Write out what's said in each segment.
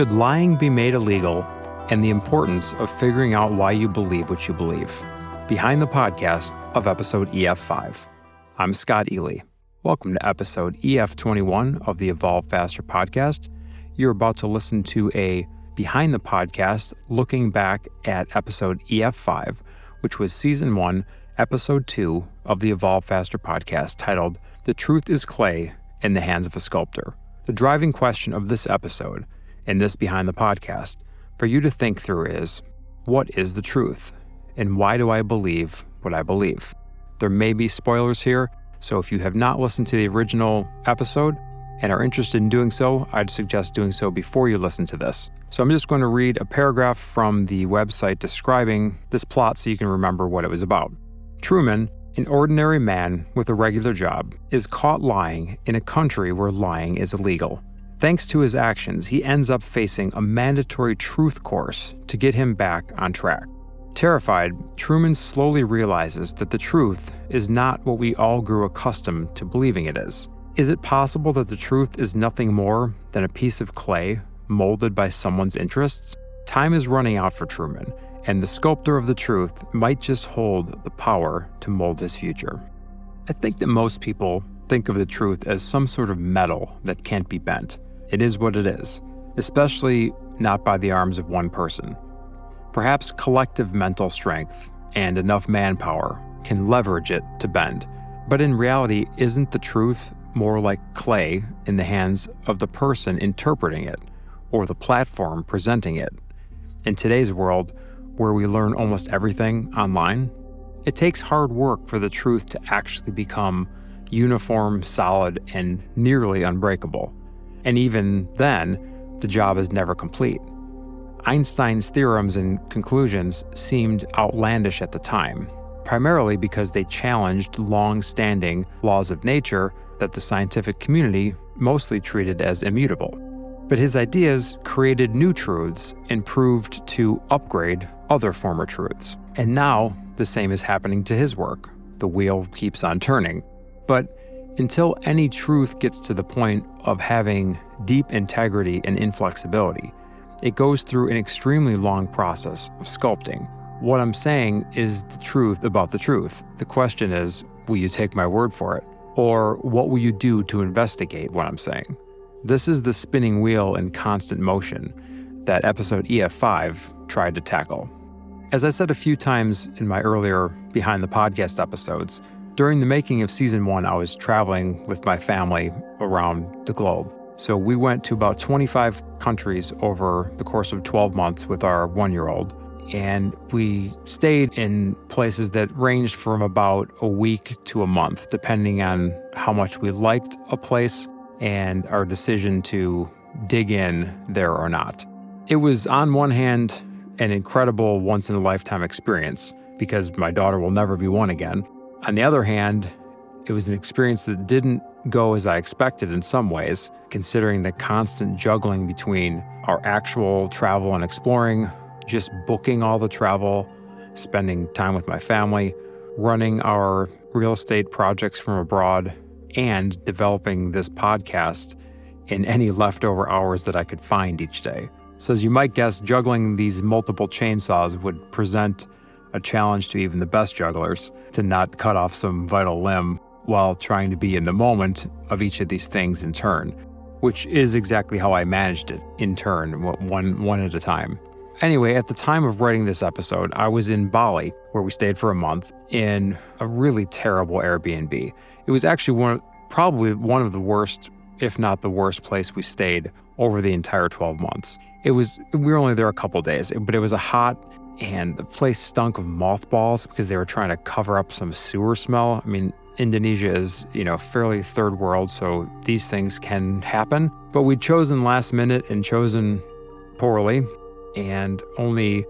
Should lying be made illegal? And the importance of figuring out why you believe what you believe. Behind the podcast of episode EF5. I'm Scott Ely. Welcome to episode EF21 of the Evolve Faster podcast. You're about to listen to a behind the podcast looking back at episode EF5, which was season one, episode two of the Evolve Faster podcast titled The Truth is Clay in the Hands of a Sculptor. The driving question of this episode and this behind the podcast for you to think through is what is the truth? And why do I believe what I believe? There may be spoilers here, so if you have not listened to the original episode and are interested in doing so, I'd suggest doing so before you listen to this. So I'm just going to read a paragraph from the website describing this plot so you can remember what it was about. Truman, an ordinary man with a regular job, is caught lying in a country where lying is illegal. Thanks to his actions, he ends up facing a mandatory truth course to get him back on track. Terrified, Truman slowly realizes that the truth is not what we all grew accustomed to believing it is. Is it possible that the truth is nothing more than a piece of clay molded by someone's interests? Time is running out for Truman, and the sculptor of the truth might just hold the power to mold his future. I think that most people think of the truth as some sort of metal that can't be bent. It is what it is, especially not by the arms of one person. Perhaps collective mental strength and enough manpower can leverage it to bend. But in reality, isn't the truth more like clay in the hands of the person interpreting it or the platform presenting it? In today's world, where we learn almost everything online, it takes hard work for the truth to actually become uniform, solid, and nearly unbreakable. And even then, the job is never complete. Einstein's theorems and conclusions seemed outlandish at the time, primarily because they challenged long standing laws of nature that the scientific community mostly treated as immutable. But his ideas created new truths and proved to upgrade other former truths. And now the same is happening to his work. The wheel keeps on turning. But until any truth gets to the point of having deep integrity and inflexibility, it goes through an extremely long process of sculpting. What I'm saying is the truth about the truth. The question is, will you take my word for it? Or what will you do to investigate what I'm saying? This is the spinning wheel in constant motion that episode EF5 tried to tackle. As I said a few times in my earlier Behind the Podcast episodes, during the making of season one, I was traveling with my family around the globe. So we went to about 25 countries over the course of 12 months with our one year old. And we stayed in places that ranged from about a week to a month, depending on how much we liked a place and our decision to dig in there or not. It was, on one hand, an incredible once in a lifetime experience because my daughter will never be one again. On the other hand, it was an experience that didn't go as I expected in some ways, considering the constant juggling between our actual travel and exploring, just booking all the travel, spending time with my family, running our real estate projects from abroad, and developing this podcast in any leftover hours that I could find each day. So, as you might guess, juggling these multiple chainsaws would present a challenge to even the best jugglers to not cut off some vital limb while trying to be in the moment of each of these things in turn, which is exactly how I managed it in turn, one, one at a time. Anyway, at the time of writing this episode, I was in Bali, where we stayed for a month in a really terrible Airbnb. It was actually one probably one of the worst, if not the worst place we stayed over the entire 12 months. It was we were only there a couple days, but it was a hot and the place stunk of mothballs because they were trying to cover up some sewer smell. I mean, Indonesia is, you know, fairly third world, so these things can happen. But we'd chosen last minute and chosen poorly, and only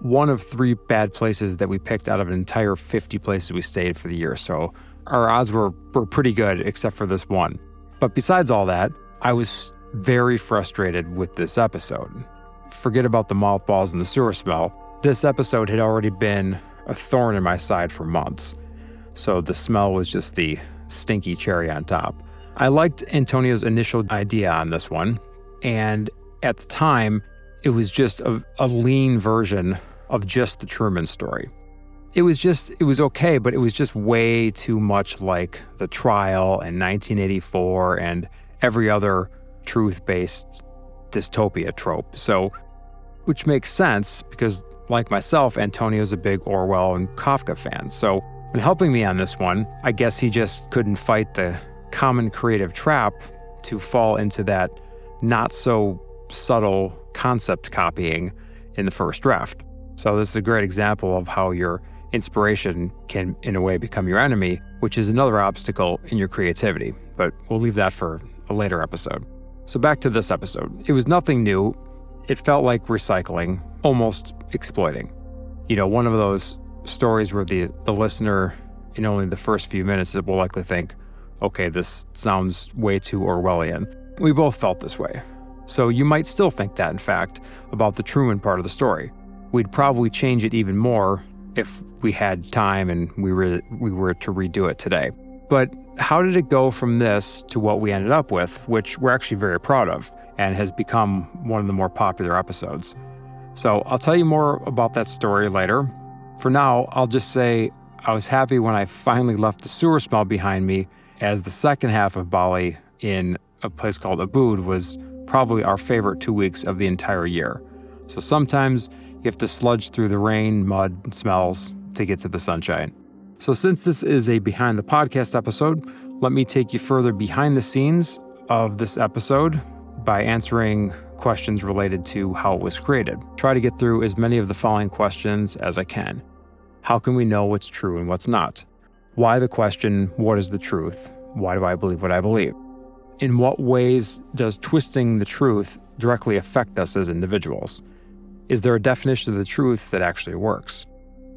one of three bad places that we picked out of an entire 50 places we stayed for the year. So our odds were, were pretty good, except for this one. But besides all that, I was very frustrated with this episode. Forget about the mothballs and the sewer smell. This episode had already been a thorn in my side for months, so the smell was just the stinky cherry on top. I liked Antonio's initial idea on this one, and at the time, it was just a, a lean version of just the Truman story. It was just, it was okay, but it was just way too much like the trial and 1984 and every other truth based dystopia trope. So, which makes sense because, like myself, Antonio's a big Orwell and Kafka fan. So, in helping me on this one, I guess he just couldn't fight the common creative trap to fall into that not so subtle concept copying in the first draft. So, this is a great example of how your inspiration can, in a way, become your enemy, which is another obstacle in your creativity. But we'll leave that for a later episode. So, back to this episode. It was nothing new. It felt like recycling, almost exploiting. You know, one of those stories where the, the listener, in only the first few minutes, will likely think, okay, this sounds way too Orwellian. We both felt this way. So you might still think that, in fact, about the Truman part of the story. We'd probably change it even more if we had time and we were, we were to redo it today. But how did it go from this to what we ended up with, which we're actually very proud of and has become one of the more popular episodes? So I'll tell you more about that story later. For now, I'll just say I was happy when I finally left the sewer smell behind me, as the second half of Bali in a place called Ubud was probably our favorite two weeks of the entire year. So sometimes you have to sludge through the rain, mud, and smells to get to the sunshine. So, since this is a behind the podcast episode, let me take you further behind the scenes of this episode by answering questions related to how it was created. Try to get through as many of the following questions as I can. How can we know what's true and what's not? Why the question, what is the truth? Why do I believe what I believe? In what ways does twisting the truth directly affect us as individuals? Is there a definition of the truth that actually works?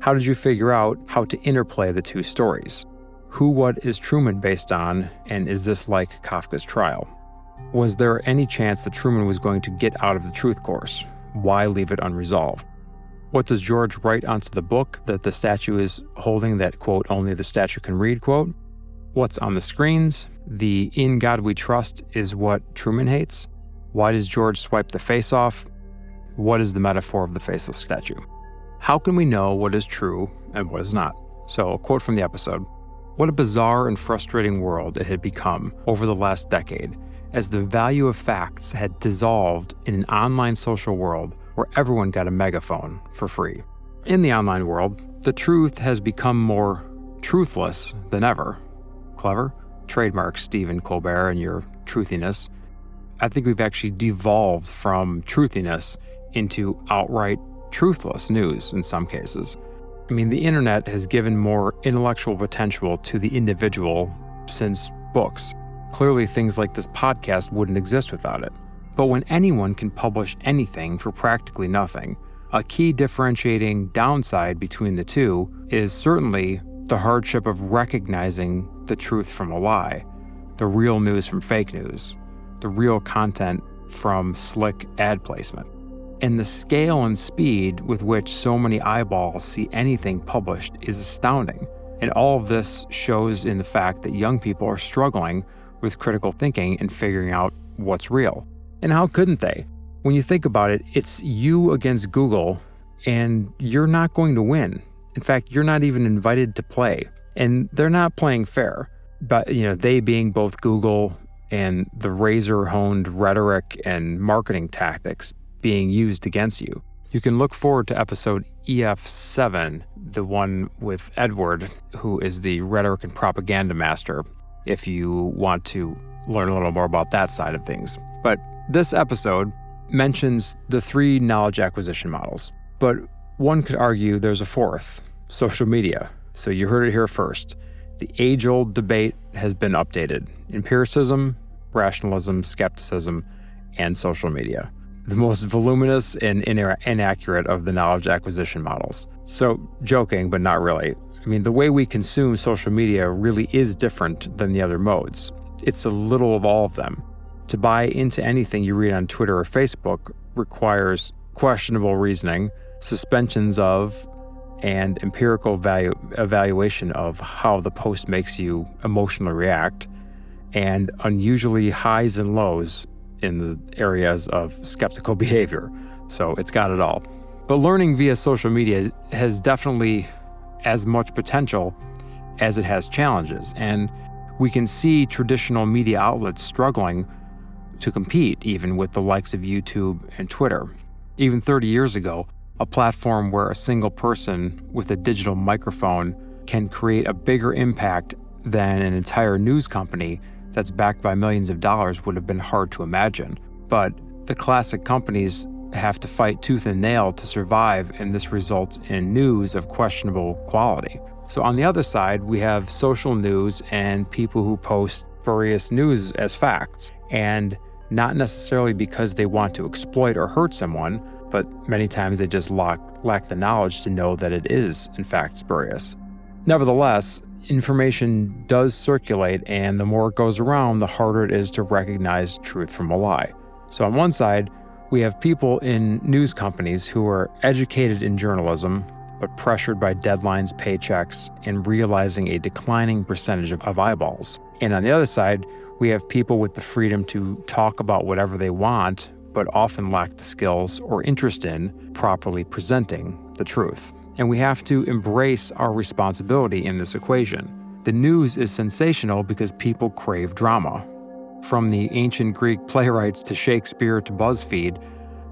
How did you figure out how to interplay the two stories? Who what is Truman based on, and is this like Kafka's trial? Was there any chance that Truman was going to get out of the truth course? Why leave it unresolved? What does George write onto the book that the statue is holding that quote, only the statue can read quote? What's on the screens? The in God we trust is what Truman hates? Why does George swipe the face off? What is the metaphor of the faceless statue? How can we know what is true and what is not? So, a quote from the episode What a bizarre and frustrating world it had become over the last decade as the value of facts had dissolved in an online social world where everyone got a megaphone for free. In the online world, the truth has become more truthless than ever. Clever? Trademark Stephen Colbert and your truthiness. I think we've actually devolved from truthiness into outright truthless news in some cases. I mean, the internet has given more intellectual potential to the individual since books. Clearly, things like this podcast wouldn't exist without it. But when anyone can publish anything for practically nothing, a key differentiating downside between the two is certainly the hardship of recognizing the truth from a lie, the real news from fake news, the real content from slick ad placement. And the scale and speed with which so many eyeballs see anything published is astounding. And all of this shows in the fact that young people are struggling with critical thinking and figuring out what's real. And how couldn't they? When you think about it, it's you against Google, and you're not going to win. In fact, you're not even invited to play. And they're not playing fair. But, you know, they being both Google and the razor honed rhetoric and marketing tactics being used against you. You can look forward to episode EF7, the one with Edward, who is the rhetoric and propaganda master, if you want to learn a little more about that side of things. But this episode mentions the three knowledge acquisition models, but one could argue there's a fourth social media. So you heard it here first. The age old debate has been updated empiricism, rationalism, skepticism, and social media. The most voluminous and inaccurate of the knowledge acquisition models. So, joking, but not really. I mean, the way we consume social media really is different than the other modes. It's a little of all of them. To buy into anything you read on Twitter or Facebook requires questionable reasoning, suspensions of, and empirical value, evaluation of how the post makes you emotionally react, and unusually highs and lows in the areas of skeptical behavior. So it's got it all. But learning via social media has definitely as much potential as it has challenges. And we can see traditional media outlets struggling to compete, even with the likes of YouTube and Twitter. Even 30 years ago, a platform where a single person with a digital microphone can create a bigger impact than an entire news company that's backed by millions of dollars would have been hard to imagine. But the classic companies have to fight tooth and nail to survive, and this results in news of questionable quality. So, on the other side, we have social news and people who post spurious news as facts, and not necessarily because they want to exploit or hurt someone, but many times they just lack, lack the knowledge to know that it is, in fact, spurious. Nevertheless, information does circulate, and the more it goes around, the harder it is to recognize truth from a lie. So, on one side, we have people in news companies who are educated in journalism, but pressured by deadlines, paychecks, and realizing a declining percentage of, eyeballs. And on the other side, we have people with the freedom to talk about whatever they want, but often lack the skills or interest in properly presenting the truth and we have to embrace our responsibility in this equation. The news is sensational because people crave drama. From the ancient Greek playwrights to Shakespeare to BuzzFeed,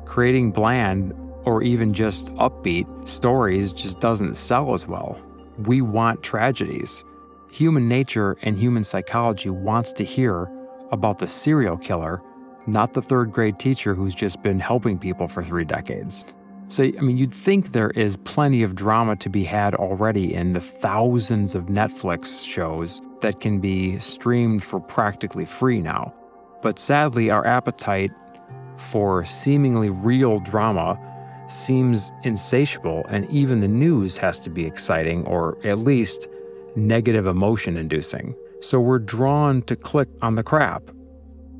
creating bland or even just upbeat stories just doesn't sell as well. We want tragedies. Human nature and human psychology wants to hear about the serial killer, not the third grade teacher who's just been helping people for three decades. So, I mean, you'd think there is plenty of drama to be had already in the thousands of Netflix shows that can be streamed for practically free now. But sadly, our appetite for seemingly real drama seems insatiable, and even the news has to be exciting or at least negative emotion inducing. So we're drawn to click on the crap,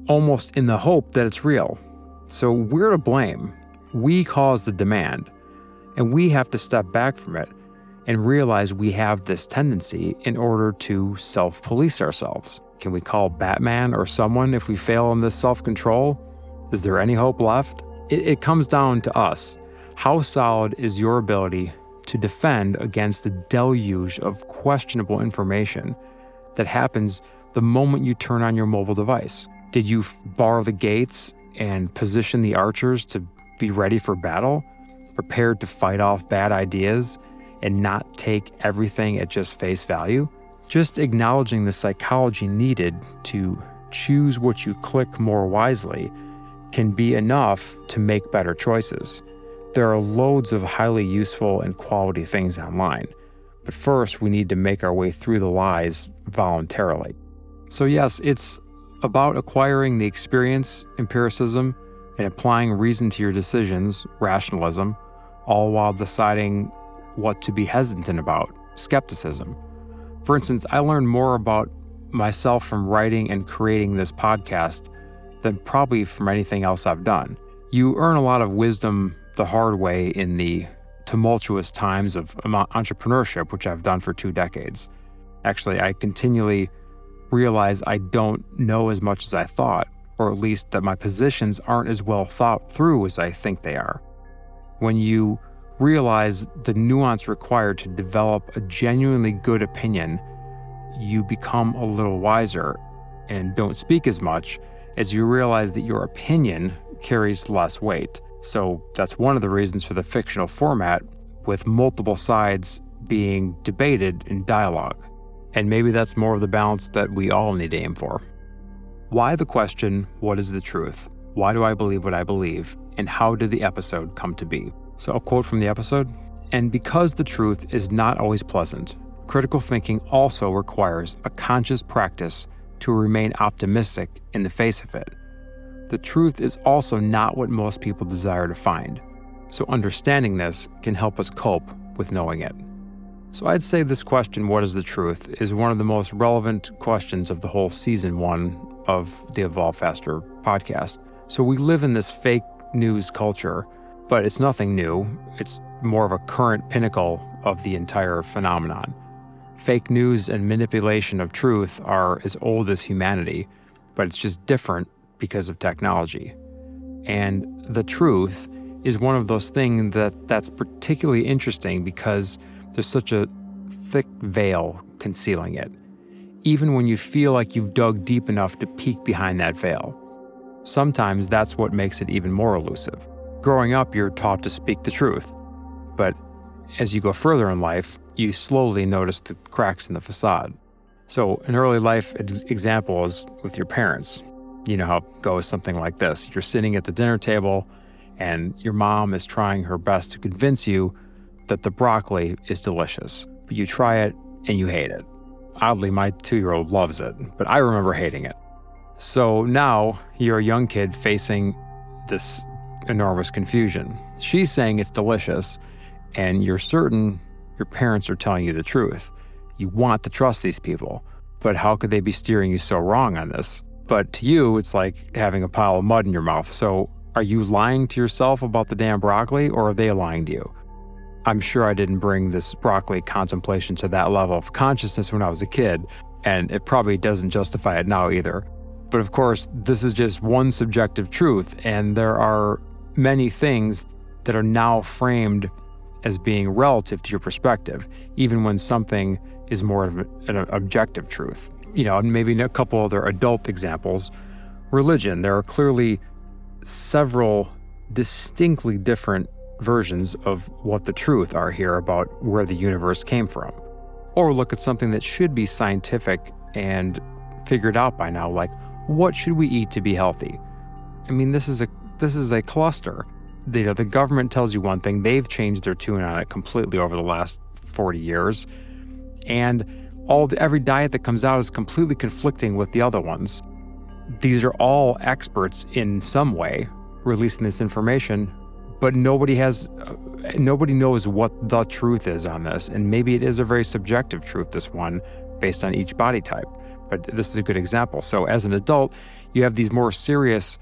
almost in the hope that it's real. So we're to blame we cause the demand, and we have to step back from it and realize we have this tendency in order to self police ourselves. Can we call Batman or someone if we fail in this self control? Is there any hope left? It, it, comes down to us. How solid is your ability to defend against the deluge of questionable information that happens the moment you turn on your mobile device? Did you bar the gates and position the archers to be ready for battle, prepared to fight off bad ideas, and not take everything at just face value. Just acknowledging the psychology needed to choose what you click more wisely can be enough to make better choices. There are loads of highly useful and quality things online, but first we need to make our way through the lies voluntarily. So, yes, it's about acquiring the experience, empiricism, and applying reason to your decisions, rationalism, all while deciding what to be hesitant about, skepticism. For instance, I learned more about myself from writing and creating this podcast than probably from anything else I've done. You earn a lot of wisdom the hard way in the tumultuous times of entrepreneurship, which I've done for two decades. Actually, I continually realize I don't know as much as I thought or at least that my positions aren't as well thought through as I think they are. When you realize the nuance required to develop a genuinely good opinion, you become a little wiser and don't speak as much as you realize that your opinion carries less weight. So that's one of the reasons for the fictional format, with multiple sides being debated in dialogue. And maybe that's more of the balance that we all need to aim for. Why the question, What is the truth? Why do I believe what I believe? And how did the episode come to be? So, a quote from the episode And because the truth is not always pleasant, critical thinking also requires a conscious practice to remain optimistic in the face of it. The truth is also not what most people desire to find, so understanding this can help us cope with knowing it. So I'd say this question, What is the truth, is one of the most relevant questions of the whole season one of the Evolve Faster podcast. So we live in this fake news culture, but it's nothing new. It's more of a current pinnacle of the entire phenomenon. Fake news and manipulation of truth are as old as humanity, but it's just different because of technology. And the truth is one of those things that that's particularly interesting because there's such a thick veil concealing it, even when you feel like you've dug deep enough to peek behind that veil. Sometimes that's what makes it even more elusive. Growing up, you're taught to speak the truth, but as you go further in life, you slowly notice the cracks in the facade. So, an early life example is with your parents. You know how it goes something like this You're sitting at the dinner table, and your mom is trying her best to convince you that the broccoli is delicious, but you try it and you hate it. Oddly, my two year old loves it, but I remember hating it. So now you're a young kid facing this enormous confusion. She's saying it's delicious, and you're certain your parents are telling you the truth. You want to trust these people, but how could they be steering you so wrong on this? But to you, it's like having a pile of mud in your mouth. So are you lying to yourself about the damn broccoli, or are they lying to you? I'm sure I didn't bring this broccoli contemplation to that level of consciousness when I was a kid, and it probably doesn't justify it now either. But of course, this is just one subjective truth, and there are many things that are now framed as being relative to your perspective, even when something is more of an objective truth. You know, and maybe a couple other adult examples. Religion, there are clearly several distinctly different versions of what the truth are here about where the universe came from. Or look at something that should be scientific and figured out by now, like what should we eat to be healthy? I mean, this is a this is a cluster. The, you know, the government tells you one thing, they've changed their tune on it completely over the last 40 years and all the, every diet that comes out is completely conflicting with the other ones. These are all experts in some way releasing this information, but nobody has uh, nobody knows what the truth is on this, and maybe it is a very subjective truth. This one, based on each body type, but this is a good example. So as an adult, you have these more serious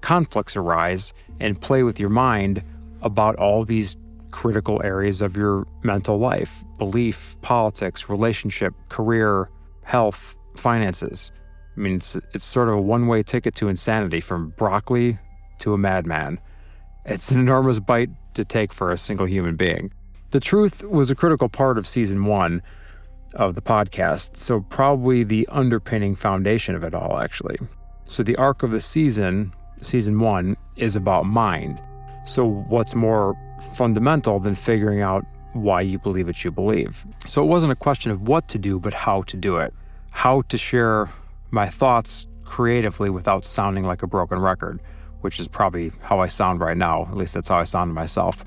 conflicts arise and play with your mind about all these critical areas of your mental life belief, politics, relationship, career, health, finances. I mean, it's, it's sort of a one way ticket to insanity from broccoli to a madman. It's an enormous bite to take for a single human being. The truth was a critical part of season one of the podcast, so probably the underpinning foundation of it all, actually. So, the arc of the season, season one, is about mind. So, what's more fundamental than figuring out why you believe what you believe? So, it wasn't a question of what to do, but how to do it. How to share my thoughts creatively without sounding like a broken record, which is probably how I sound right now. At least that's how I sound to myself.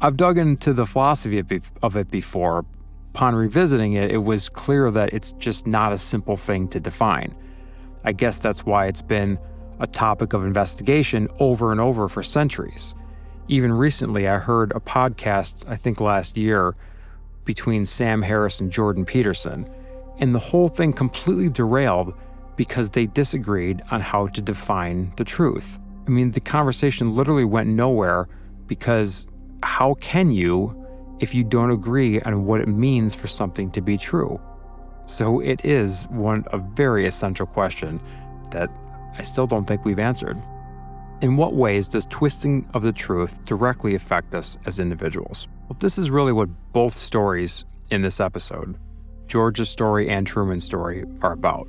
I've dug into the philosophy of it before. Upon revisiting it, it was clear that it's just not a simple thing to define. I guess that's why it's been a topic of investigation over and over for centuries. Even recently, I heard a podcast, I think last year, between Sam Harris and Jordan Peterson, and the whole thing completely derailed because they disagreed on how to define the truth. I mean, the conversation literally went nowhere because how can you if you don't agree on what it means for something to be true? So it is one a very essential question that I still don't think we've answered. In what ways does twisting of the truth directly affect us as individuals? Well, this is really what both stories in this episode, George's story and Truman's story, are about.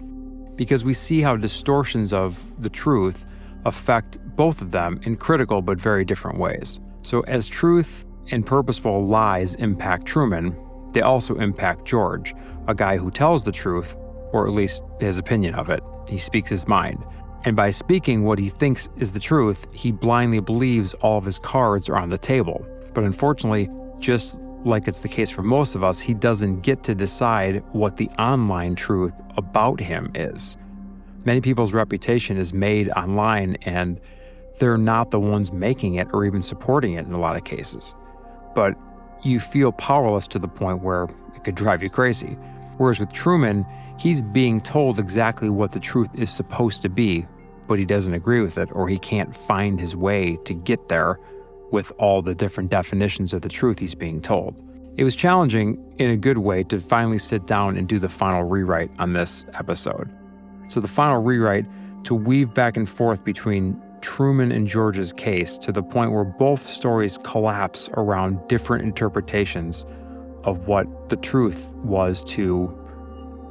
Because we see how distortions of the truth affect both of them in critical but very different ways. So, as truth and purposeful lies impact Truman, they also impact George, a guy who tells the truth, or at least his opinion of it. He speaks his mind. And by speaking what he thinks is the truth, he blindly believes all of his cards are on the table. But unfortunately, just like it's the case for most of us, he doesn't get to decide what the online truth about him is. Many people's reputation is made online and they're not the ones making it or even supporting it in a lot of cases. But you feel powerless to the point where it could drive you crazy. Whereas with Truman, he's being told exactly what the truth is supposed to be, but he doesn't agree with it, or he can't find his way to get there with all the different definitions of the truth he's being told. It was challenging in a good way to finally sit down and do the final rewrite on this episode. So, the final rewrite to weave back and forth between Truman and George's case to the point where both stories collapse around different interpretations of what the truth was to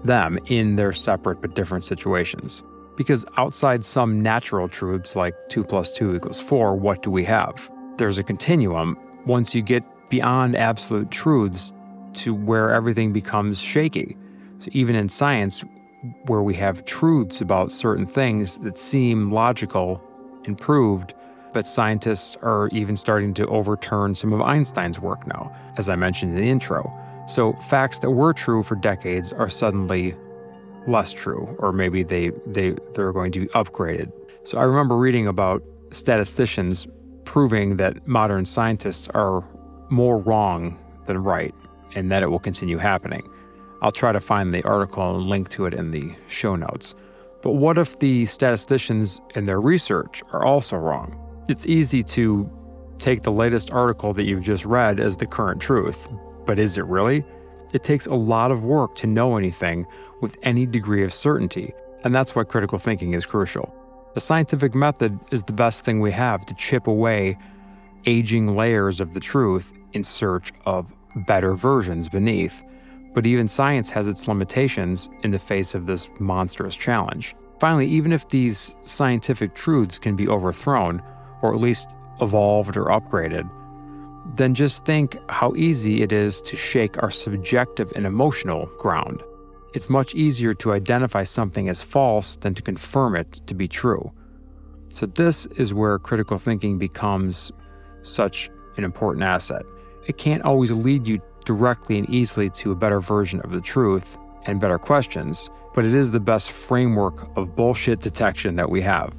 them in their separate but different situations. Because outside some natural truths like 2 plus 2 equals 4, what do we have? There's a continuum. Once you get beyond absolute truths to where everything becomes shaky. So, even in science, where we have truths about certain things that seem logical and proved, but scientists are even starting to overturn some of Einstein's work now, as I mentioned in the intro. So facts that were true for decades are suddenly less true, or maybe they, they, they're going to be upgraded. So I remember reading about statisticians proving that modern scientists are more wrong than right, and that it will continue happening. I'll try to find the article and link to it in the show notes. But what if the statisticians in their research are also wrong? It's easy to take the latest article that you've just read as the current truth, but is it really? It takes a lot of work to know anything with any degree of certainty, and that's why critical thinking is crucial. The scientific method is the best thing we have to chip away aging layers of the truth in search of better versions beneath. But even science has its limitations in the face of this monstrous challenge. Finally, even if these scientific truths can be overthrown, or at least evolved or upgraded, then just think how easy it is to shake our subjective and emotional ground. It's much easier to identify something as false than to confirm it to be true. So, this is where critical thinking becomes such an important asset. It can't always lead you directly and easily to a better version of the truth and better questions, but it is the best framework of bullshit detection that we have.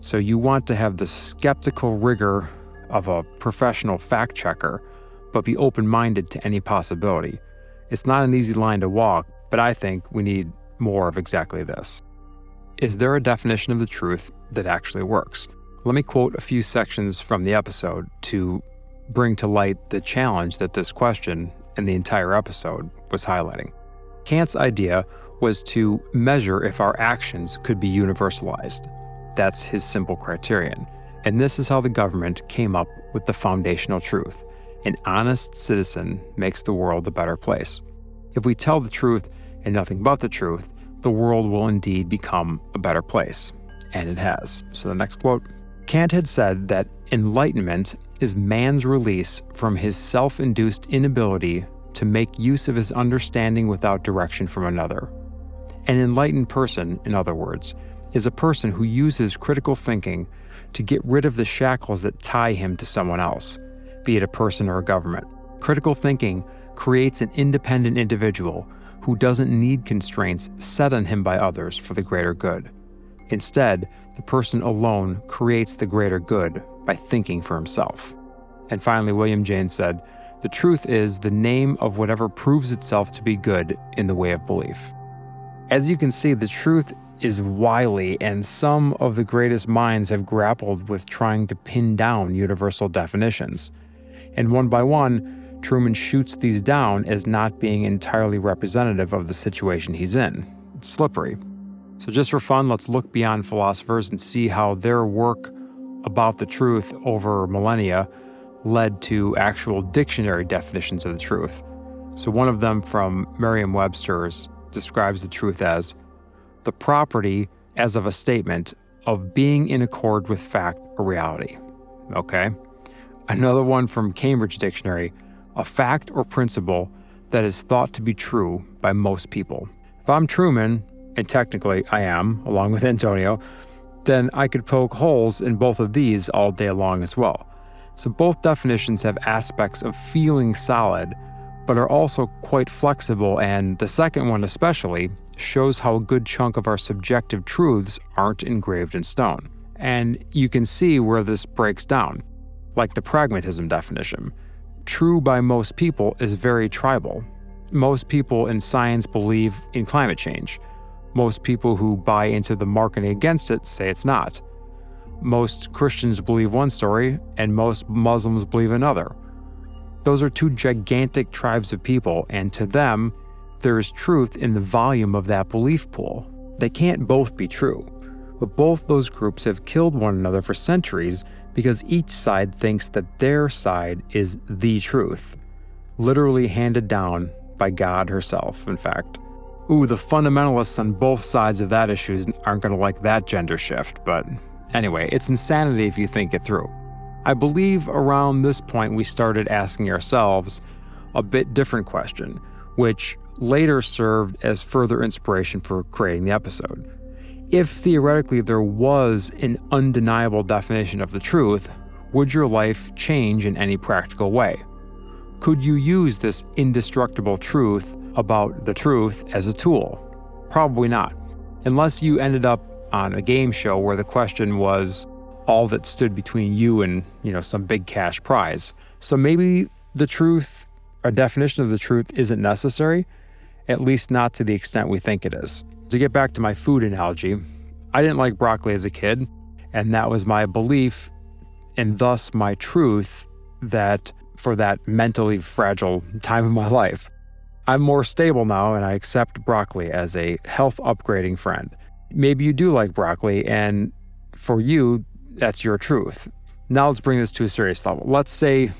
So you want to have the skeptical rigor of a professional fact checker, but be open minded to any possibility. It's not an easy line to walk, but I think we need more of exactly this. Is there a definition of the truth that actually works? Let me quote a few sections from the episode to bring to light the challenge that this question and the entire episode was highlighting. Kant's idea was to measure if our actions could be universalized. That's his simple criterion. And this is how the government came up with the foundational truth an honest citizen makes the world a better place. If we tell the truth and nothing but the truth, the world will indeed become a better place. And it has. So the next quote Kant had said that enlightenment is man's release from his self induced inability to make use of his understanding without direction from another. An enlightened person, in other words, is a person who uses critical thinking to get rid of the shackles that tie him to someone else, be it a person or a government. Critical thinking creates an independent individual who doesn't need constraints set on him by others for the greater good. Instead, the person alone creates the greater good by thinking for himself. And finally, William James said, The truth is the name of whatever proves itself to be good in the way of belief. As you can see, the truth is wily, and some of the greatest minds have grappled with trying to pin down universal definitions. And one by one, Truman shoots these down as not being entirely representative of the situation he's in. It's slippery. So, just for fun, let's look beyond philosophers and see how their work about the truth over millennia led to actual dictionary definitions of the truth. So, one of them from Merriam Webster's describes the truth as the property as of a statement of being in accord with fact or reality. Okay? Another one from Cambridge Dictionary a fact or principle that is thought to be true by most people. If I'm Truman, and technically I am, along with Antonio, then I could poke holes in both of these all day long as well. So both definitions have aspects of feeling solid, but are also quite flexible, and the second one especially shows how a good chunk of our subjective truths aren't engraved in stone. And you can see where this breaks down, like the pragmatism definition. True by most people is very tribal. Most people in science believe in climate change. Most people who buy into the marketing against it say it's not. Most Christians believe one story, and most Muslims believe another. Those are two gigantic tribes of people, and to them, there is truth in the volume of that belief pool. They can't both be true. but both those groups have killed one another for centuries because each side thinks that their side is the truth, literally handed down by God herself, in fact. Ooh, the fundamentalists on both sides of that issue aren't going to like that gender shift, but anyway, it's insanity if you think it through. I believe around this point we started asking ourselves a bit different question, which later served as further inspiration for creating the episode. If theoretically there was an undeniable definition of the truth, would your life change in any practical way? Could you use this indestructible truth about the truth as a tool? Probably not. Unless you ended up on a game show where the question was all that stood between you and, you know, some big cash prize. So maybe the truth, a definition of the truth isn't necessary, at least not to the extent we think it is. To get back to my food analogy, I didn't like broccoli as a kid, and that was my belief and thus my truth that for that mentally fragile time of my life. I'm more stable now and I accept broccoli as a health upgrading friend. Maybe you do like broccoli, and for you, that's your truth. Now let's bring this to a serious level. Let's say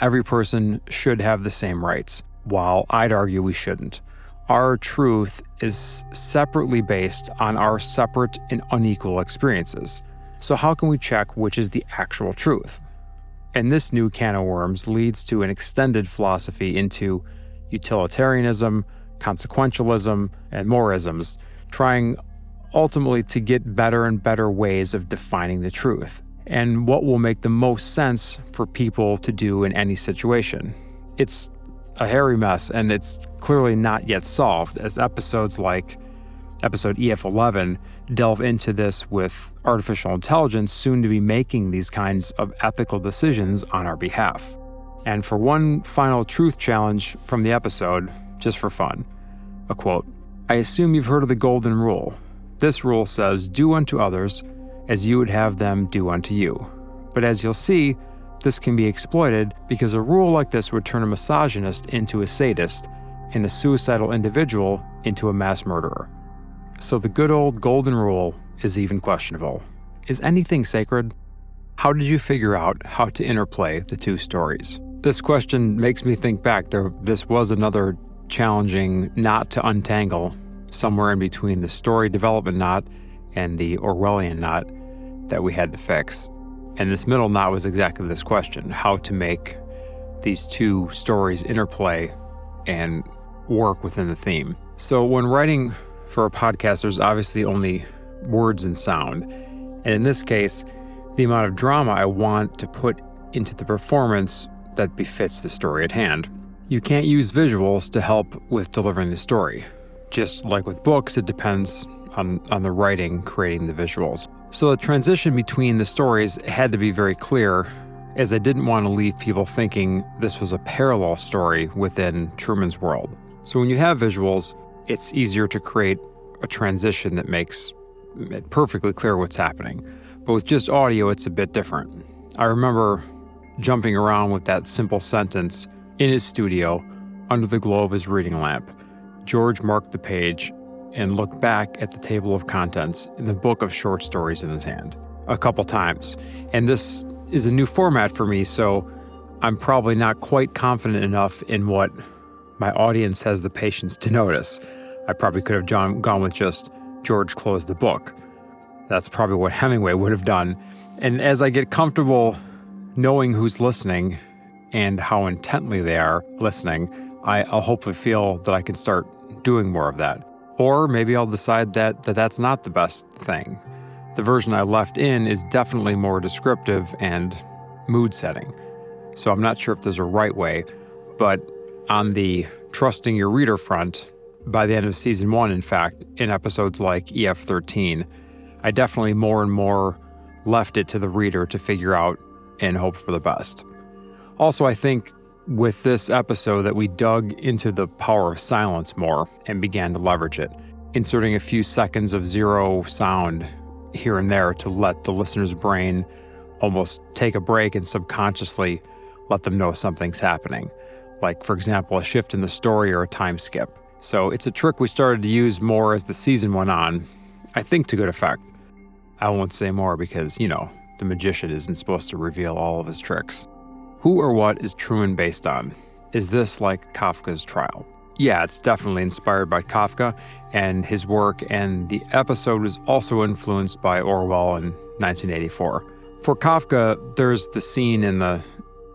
every person should have the same rights, while I'd argue we shouldn't. Our truth is separately based on our separate and unequal experiences. So, how can we check which is the actual truth? And this new can of worms leads to an extended philosophy into utilitarianism, consequentialism, and moreisms, trying ultimately to get better and better ways of defining the truth and what will make the most sense for people to do in any situation. It's a hairy mess and it's clearly not yet solved, as episodes like episode EF11 delve into this with artificial intelligence soon to be making these kinds of ethical decisions on our behalf. And for one final truth challenge from the episode, just for fun, a quote I assume you've heard of the Golden Rule. This rule says, Do unto others as you would have them do unto you. But as you'll see, this can be exploited because a rule like this would turn a misogynist into a sadist and a suicidal individual into a mass murderer. So the good old golden rule is even questionable. Is anything sacred? How did you figure out how to interplay the two stories? This question makes me think back. There, this was another challenging knot to untangle, somewhere in between the story development knot and the Orwellian knot that we had to fix. And this middle knot was exactly this question how to make these two stories interplay and work within the theme. So, when writing for a podcast, there's obviously only words and sound. And in this case, the amount of drama I want to put into the performance that befits the story at hand. You can't use visuals to help with delivering the story. Just like with books, it depends on, on the writing creating the visuals. So the transition between the stories had to be very clear, as I didn't want to leave people thinking this was a parallel story within Truman's world. So when you have visuals, it's easier to create a transition that makes it perfectly clear what's happening. But with just audio, it's a bit different. I remember jumping around with that simple sentence in his studio under the glow of his reading lamp. George marked the page and looked back at the table of contents in the book of short stories in his hand a couple times. And this is a new format for me, so I'm probably not quite confident enough in what my audience has the patience to notice. I probably could have gone with just George closed the book. That's probably what Hemingway would have done. And as I get comfortable knowing who's listening and how intently they are listening, I, will hopefully feel that I can start doing more of that. Or maybe I'll decide that, that that's not the best thing. The version I left in is definitely more descriptive and mood setting. So I'm not sure if there's a right way, but on the trusting your reader front, by the end of season one, in fact, in episodes like EF13, I definitely more and more left it to the reader to figure out and hope for the best. Also, I think with this episode that we dug into the power of silence more and began to leverage it, inserting a few seconds of zero sound here and there to let the listener's brain almost take a break and subconsciously let them know something's happening. Like, for example, a shift in the story or a time skip. So it's a trick we started to use more as the season went on, I think to good effect. I won't say more because, you know, the magician isn't supposed to reveal all of his tricks. Who or what is Truman based on? Is this like Kafka's trial? Yeah, it's definitely inspired by Kafka and his work, and the episode was also influenced by Orwell in 1984. For Kafka, there's the scene in the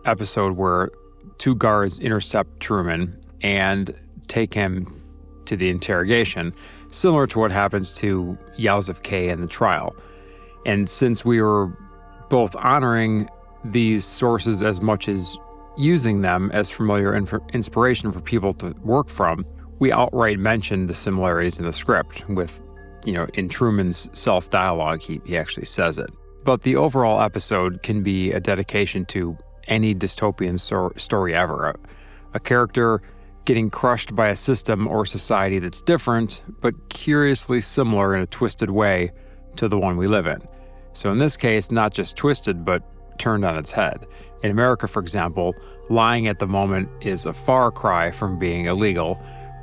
episode where two guards intercept Truman and take him to the interrogation, similar to what happens to Yosef K in the trial. And since we were both honoring these sources as much as using them as familiar inf- inspiration for people to work from, we outright mentioned the similarities in the script with, you know, in Truman's self dialogue, he, he actually says it. But the overall episode can be a dedication to any dystopian story ever. A, a character getting crushed by a system or society that's different, but curiously similar in a twisted way to the one we live in. So, in this case, not just twisted, but turned on its head. In America, for example, lying at the moment is a far cry from being illegal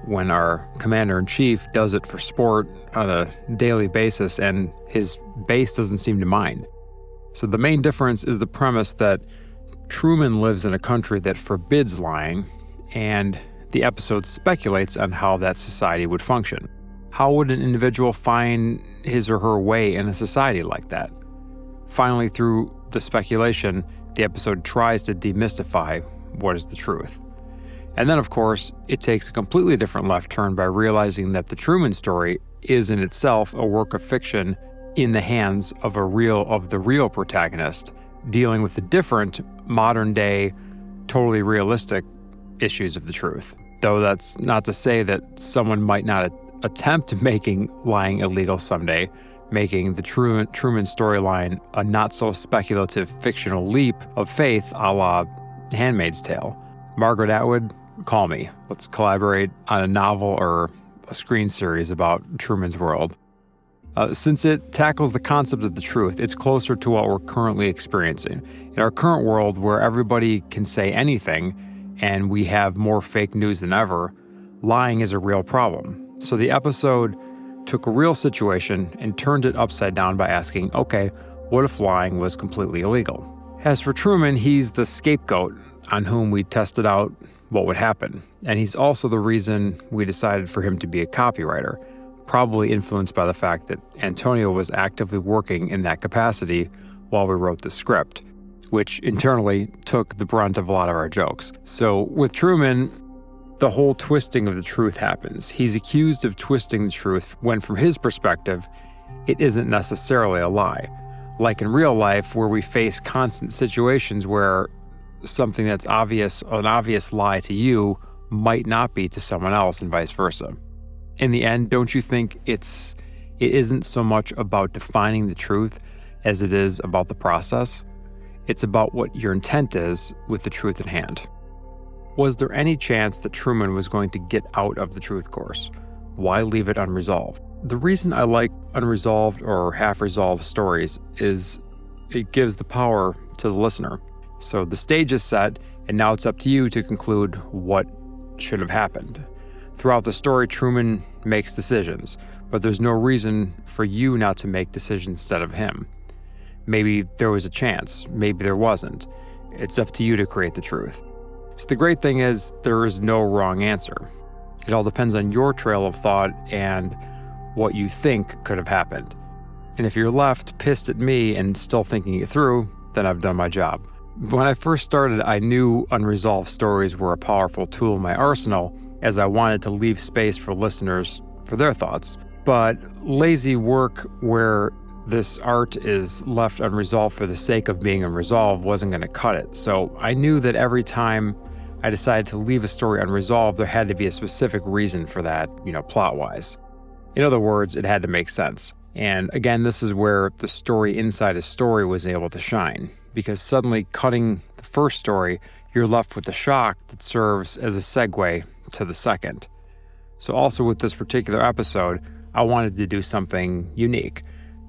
when our commander in chief does it for sport on a daily basis and his base doesn't seem to mind. So, the main difference is the premise that Truman lives in a country that forbids lying, and the episode speculates on how that society would function. How would an individual find his or her way in a society like that? Finally, through the speculation, the episode tries to demystify what is the truth. And then, of course, it takes a completely different left turn by realizing that the Truman story is in itself a work of fiction in the hands of a real of the real protagonist, dealing with the different modern day, totally realistic issues of the truth. Though that's not to say that someone might not attempt making lying illegal someday, making the Truman, Truman storyline a not so speculative fictional leap of faith a la Handmaid's Tale. Margaret Atwood, call me. Let's collaborate on a novel or a screen series about Truman's world. Uh, since it tackles the concept of the truth, it's closer to what we're currently experiencing. In our current world, where everybody can say anything and we have more fake news than ever, lying is a real problem. So the episode took a real situation and turned it upside down by asking, okay, what if lying was completely illegal? As for Truman, he's the scapegoat on whom we tested out what would happen, and he's also the reason we decided for him to be a copywriter probably influenced by the fact that Antonio was actively working in that capacity while we wrote the script, which internally took the brunt of a lot of our jokes. So with Truman, the whole twisting of the truth happens. He's accused of twisting the truth when, from his perspective, it isn't necessarily a lie. Like in real life, where we face constant situations where something that's obvious, an obvious lie to you, might not be to someone else, and vice versa in the end, don't you think it's it isn't so much about defining the truth as it is about the process? It's about what your intent is with the truth at hand. Was there any chance that Truman was going to get out of the truth course? Why leave it unresolved? The reason I like unresolved or half resolved stories is it gives the power to the listener. So the stage is set, and now it's up to you to conclude what should have happened. Throughout the story, Truman makes decisions, but there's no reason for you not to make decisions instead of him. Maybe there was a chance, maybe there wasn't. It's up to you to create the truth. So the great thing is, there is no wrong answer. It all depends on your trail of thought and what you think could have happened. And if you're left pissed at me and still thinking it through, then I've done my job. When I first started, I knew unresolved stories were a powerful tool in my arsenal, as I wanted to leave space for listeners for their thoughts. But lazy work where this art is left unresolved for the sake of being unresolved wasn't going to cut it. So I knew that every time I decided to leave a story unresolved, there had to be a specific reason for that, you know, plot wise. In other words, it had to make sense. And again, this is where the story inside a story was able to shine, because suddenly cutting the first story, you're left with a shock that serves as a segue to the second. So, also with this particular episode, I wanted to do something unique.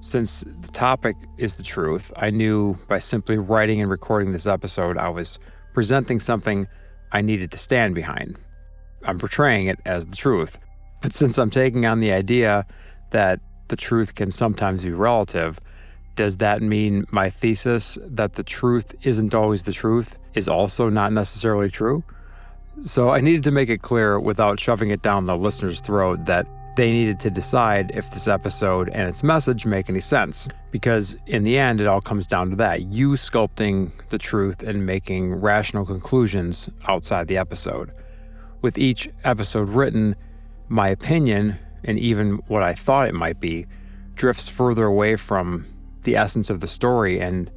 Since the topic is the truth, I knew by simply writing and recording this episode, I was presenting something I needed to stand behind. I'm portraying it as the truth. But since I'm taking on the idea that the truth can sometimes be relative, Does that mean my thesis that the truth isn't always the truth is also not necessarily true? So I needed to make it clear without shoving it down the listener's throat that they needed to decide if this episode and its message make any sense. Because in the end, it all comes down to that you sculpting the truth and making rational conclusions outside the episode. With each episode written, my opinion, and even what I thought it might be, drifts further away from the essence of the story, and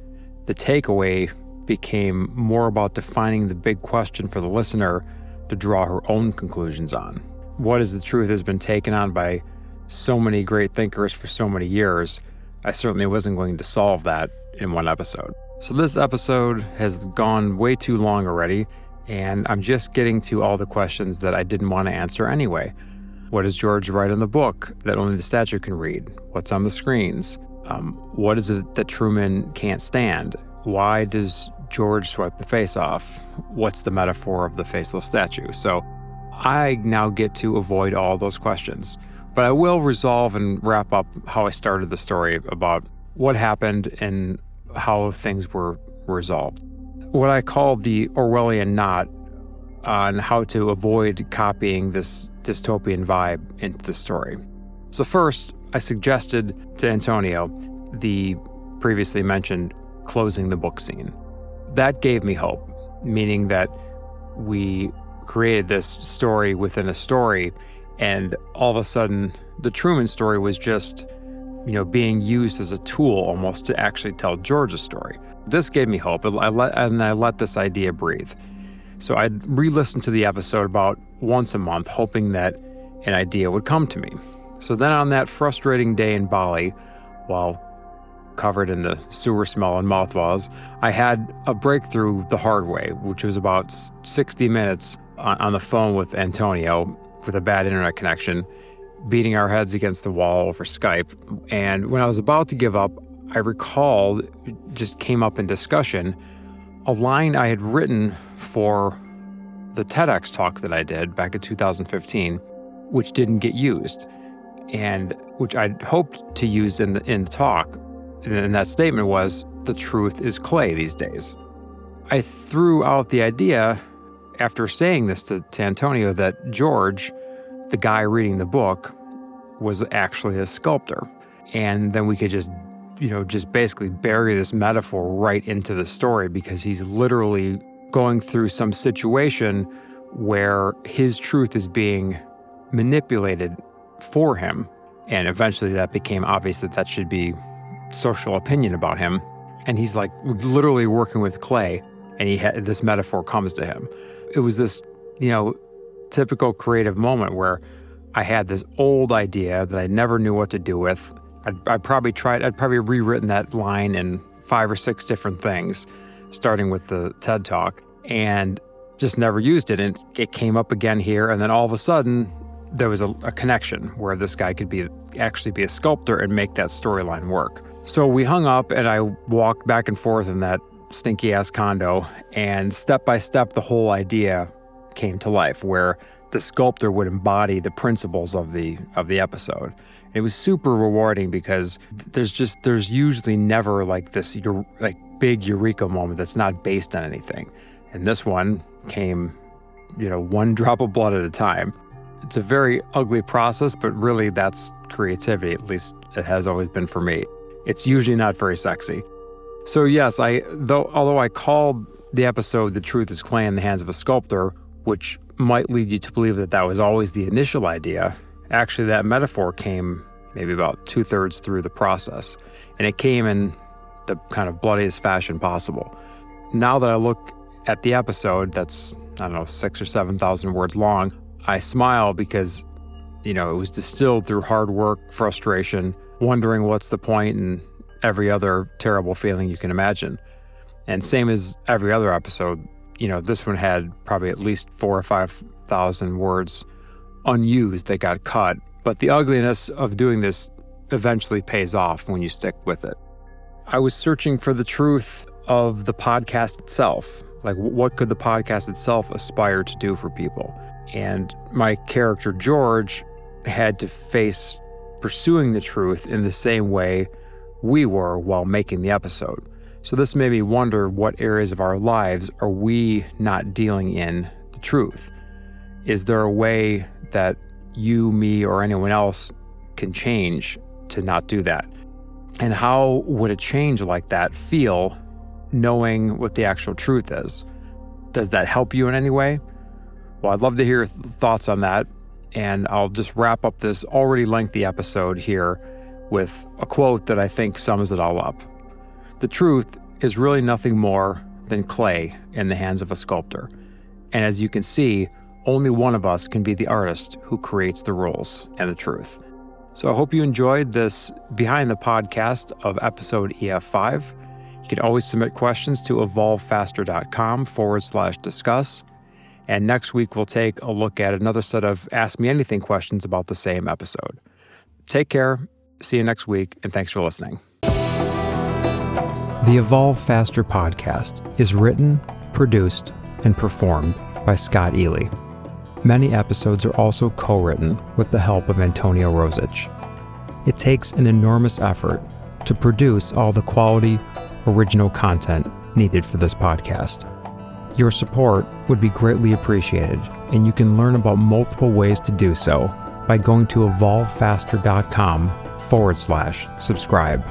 the takeaway became more about defining the big question for the listener to draw her own conclusions on what is the truth has been taken on by so many great thinkers for so many years. I certainly wasn't going to solve that in one episode. So, this episode has gone way too long already, and I'm just getting to all the questions that I didn't want to answer anyway. What does George write in the book that only the statue can read? What's on the screens? Um, what is it that Truman can't stand? Why does George swipe the face off? What's the metaphor of the faceless statue? So, I now get to avoid all those questions. But I will resolve and wrap up how I started the story about what happened and how things were resolved. What I call the Orwellian knot on how to avoid copying this dystopian vibe into the story. So, first, I suggested to Antonio the previously mentioned closing the book scene. That gave me hope, meaning that we created this story within a story, and all of a sudden, the Truman story was just, you know, being used as a tool almost to actually tell George's story. This gave me hope, I let, and I let this idea breathe. So I'd re listen to the episode about once a month, hoping that an idea would come to me. So then on that frustrating day in Bali, while covered in the sewer smell and mothballs, I had a breakthrough the hard way, which was about 60 minutes on, on the phone with Antonio with a bad internet connection, beating our heads against the wall over Skype. And when I was about to give up, I recalled, just came up in discussion, a line I had written for the TEDx talk that I did back in 2015, which didn't get used, and which I'd hoped to use in the in the talk. And that statement was, "The truth is clay these days." I threw out the idea after saying this to, to Antonio that George, the guy reading the book, was actually a sculptor. And then we could just, you know, just basically bury this metaphor right into the story because he's literally going through some situation where his truth is being manipulated for him. And eventually that became obvious that that should be social opinion about him. And he's like literally working with clay, and he had this metaphor comes to him it was this, you know, typical creative moment where I had this old idea that I never knew what to do with. I'd, I'd probably tried, I'd probably rewritten that line in five or six different things, starting with the TED Talk, and just never used it. And it came up again here. And then all of a sudden, there was a, a connection where this guy could be actually be a sculptor and make that storyline work. So we hung up, and I walked back and forth in that stinky ass condo, and step by step, the whole idea came to life where the sculptor would embody the principles of the of the episode. It was super rewarding because there's just there's usually never like this like big eureka moment that's not based on anything, and this one came, you know, one drop of blood at a time. It's a very ugly process, but really that's creativity. At least it has always been for me. It's usually not very sexy. So yes, I though although I called the episode "The Truth Is Clay in the Hands of a Sculptor," which might lead you to believe that that was always the initial idea. Actually, that metaphor came maybe about two thirds through the process, and it came in the kind of bloodiest fashion possible. Now that I look at the episode, that's I don't know six or seven thousand words long, I smile because you know it was distilled through hard work, frustration, wondering what's the point, and every other terrible feeling you can imagine. And same as every other episode, you know, this one had probably at least four or 5,000 words unused that got cut. But the ugliness of doing this eventually pays off when you stick with it. I was searching for the truth of the podcast itself. Like, what could the podcast itself aspire to do for people? And my character, George, had to face pursuing the truth in the same way we were while making the episode. So this made me wonder what areas of our lives are we not dealing in the truth? Is there a way that you, me, or anyone else can change to not do that? And how would a change like that feel knowing what the actual truth is? Does that help you in any way? Well, I'd love to hear thoughts on that. And I'll just wrap up this already lengthy episode here with a quote that I think sums it all up. The truth is really nothing more than clay in the hands of a sculptor. And as you can see, only one of us can be the artist who creates the rules and the truth. So I hope you enjoyed this behind the podcast of episode EF5. You can always submit questions to evolvefaster.com forward slash discuss. And next week, we'll take a look at another set of Ask Me Anything questions about the same episode. Take care. See you next week, and thanks for listening. The Evolve Faster podcast is written, produced, and performed by Scott Ely. Many episodes are also co written with the help of Antonio Rosich. It takes an enormous effort to produce all the quality, original content needed for this podcast. Your support would be greatly appreciated, and you can learn about multiple ways to do so by going to evolvefaster.com forward slash subscribe.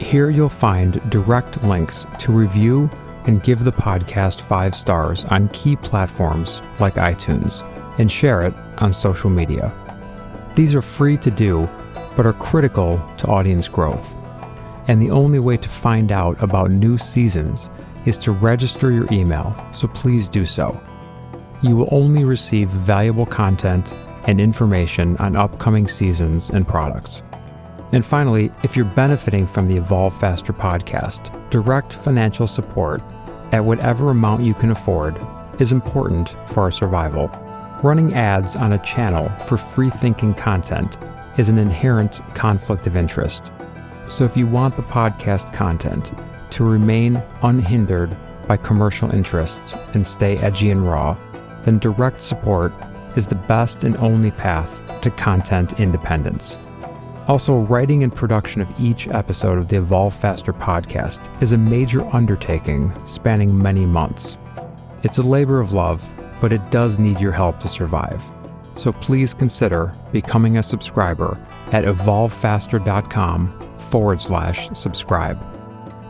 Here you'll find direct links to review and give the podcast five stars on key platforms like iTunes and share it on social media. These are free to do, but are critical to audience growth. And the only way to find out about new seasons is to register your email, so please do so. You will only receive valuable content and information on upcoming seasons and products. And finally, if you're benefiting from the Evolve Faster podcast, direct financial support at whatever amount you can afford is important for our survival. Running ads on a channel for free thinking content is an inherent conflict of interest. So if you want the podcast content to remain unhindered by commercial interests and stay edgy and raw, then direct support is the best and only path to content independence. Also, writing and production of each episode of the Evolve Faster podcast is a major undertaking spanning many months. It's a labor of love, but it does need your help to survive. So please consider becoming a subscriber at evolvefaster.com forward slash subscribe.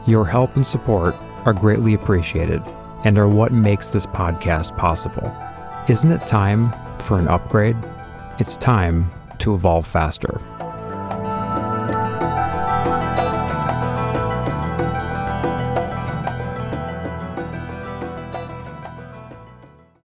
Your help and support are greatly appreciated and are what makes this podcast possible. Isn't it time for an upgrade? It's time to evolve faster.